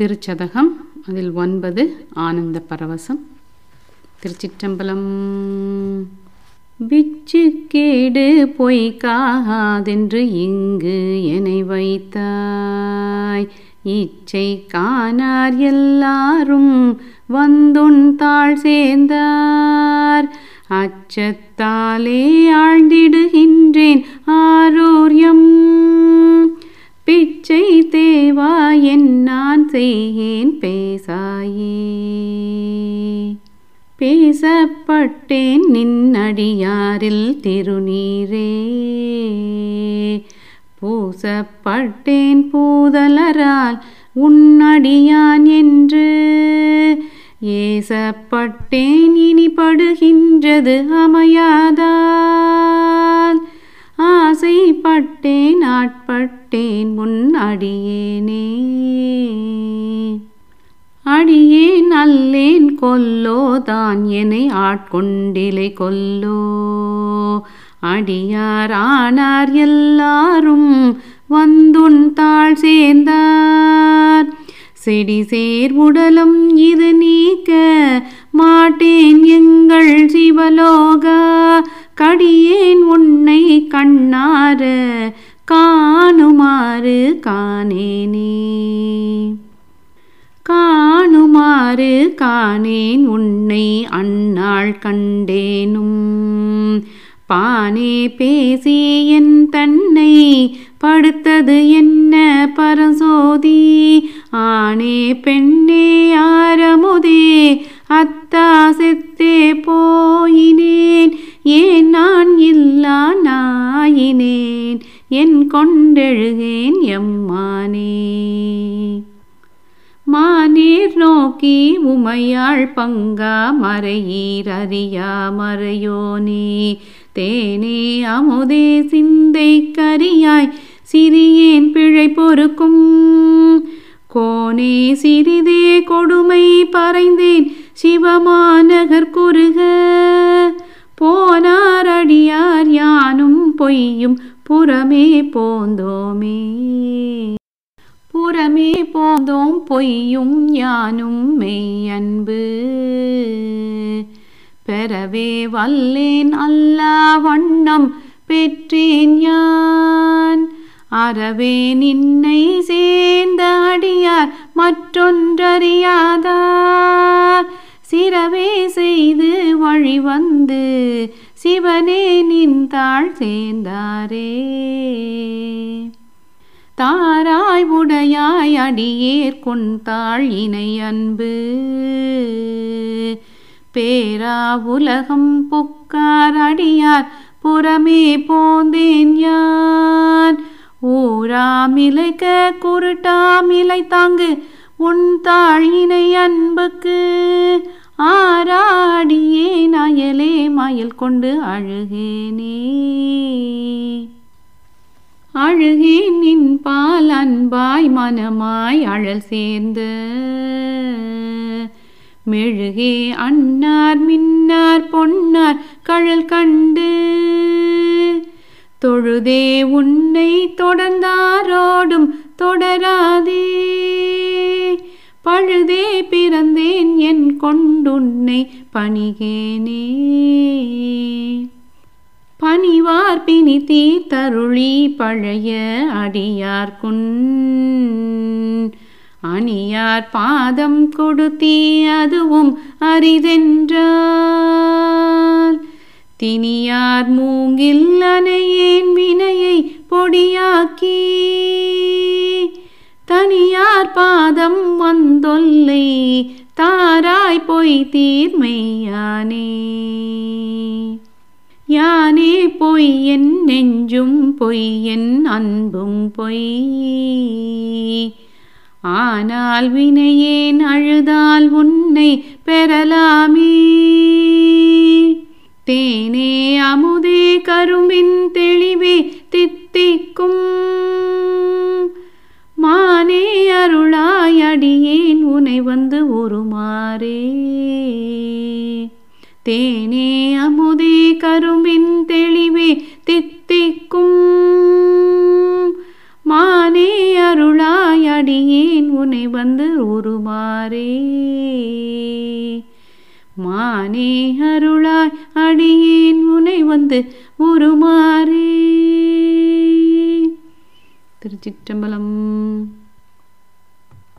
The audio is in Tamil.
திருச்சதகம் அதில் ஒன்பது ஆனந்த பரவசம். திருச்சிற்றம்பலம் விச்சுக்கேடு பொய்க்காதென்று இங்கு என்னை வைத்தாய். இச்சை காணார் எல்லாரும் வந்துன் தாழ் சேர்ந்தார். அச்சத்தாலே ஆழ்ந்திடுகின்றேன் ஆரோரியம் பிச்சை தேவா என் நான் செய்யேன் பேசாயே. பேசப்பட்டேன் நின்னடியாரில் திருநீரே. பூசப்பட்டேன் பூதலரால் உன்னடியான் என்று. ஏசப்பட்டேன் இனி படுகின்றது அமையாதால். ஆசைப்பட்டேன் ஆட்பட்டேன் பட்டேன் முன் அடியேனே. அடியேன் அல்லேன் கொல்லோ தான் என்னை ஆட்கொண்டிலை கொல்லோ. அடியார் ஆனார் எல்லாரும் வந்துன் தாழ் சேர்ந்தார். செடி சேர் உடலும் இது நீக்க மாட்டேன் எங்கள் சிவலோகா. கடியேன் உன்னை கண்ணார காணுமாறு காணேனே காணுமாறு காணேன் உன்னை அந்நாள் கண்டேனும். பானே பேசி என் தன்னை படுத்தது என்ன பரசோதி. ஆனே பெண்ணே ஆரமுதே அத்தா கொண்டெழுகேன் எம்மானே. மானீர் நோக்கி உமையாள் பங்கா மறையீர் அறியா மறையோனே. தேனே அமுதே சிந்தை கரியாய் சிறியேன் பிழை பொறுக்கும். கோனே சிறிதே கொடுமை பறைந்தேன் சிவமாநகர் குறுக. போனார் அடியார் யானும் பொய்யும் புறமே போந்தோமே. புறமே போந்தோம் பொய்யும் யானும் மெய்யன்பு. பெறவே வல்லேன் அல்லா வண்ணம் பெற்றேன் யான். அறவே நின்னை சேர்ந்த அடியார் மற்றொன்றறியாதார். சிறவே செய்து வழிவந்து சிவனே நின்றாள் சேர்ந்தாரே. தாராய் உடையாய் அடியேர் கொண்டாள் இணை அன்பு. பேரா உலகம் புக்கார் அடியார் புறமே போந்தேன் யான் ஊராமிலைக்க குருட்டாமிலை தாங்கு உன் தாழ் இணை அன்புக்கு. ஆரா நயலே கொண்டு அழுகேனே. அழுகேன் நின் பால் அன்பாய் மனமாய் அழல் சேர்ந்து. மெழுகே அன்னார் மின்னார் பொன்னார் கழல் கண்டு. தொழுதே உன்னை தொடர்ந்தாரோடும் தொடராதே. பழுதே கொண்டுன்னை பணிகேனே. பணிவார் பிணி தீர்த்தருளி பழைய அடியார்குன் அணியார் பாதம் கொடுத்தீ அதுவும் அரிதென்றார். தினியார் மூங்கில் அணையேன் வினையை பொடியாக்கி. தனியார் பாதம் வந்தொல்லை தாராய் பொய் தீர்மையானே யானே பொய் என் நெஞ்சும் பொய் என் அன்பும் பொய். ஆனால் வினையேன் அழுதால் உன்னை பெறலாமே. பூனை வந்து உருமாறே தேனே அமுதே கரும்பின் தெளிவே தித்திக்கும். மானே அருளாய் அடியேன் உனை வந்து உருமாறே மானே அருளாய் அடியேன் உனை வந்து உருமாறே திருச்சிற்றம்பலம்.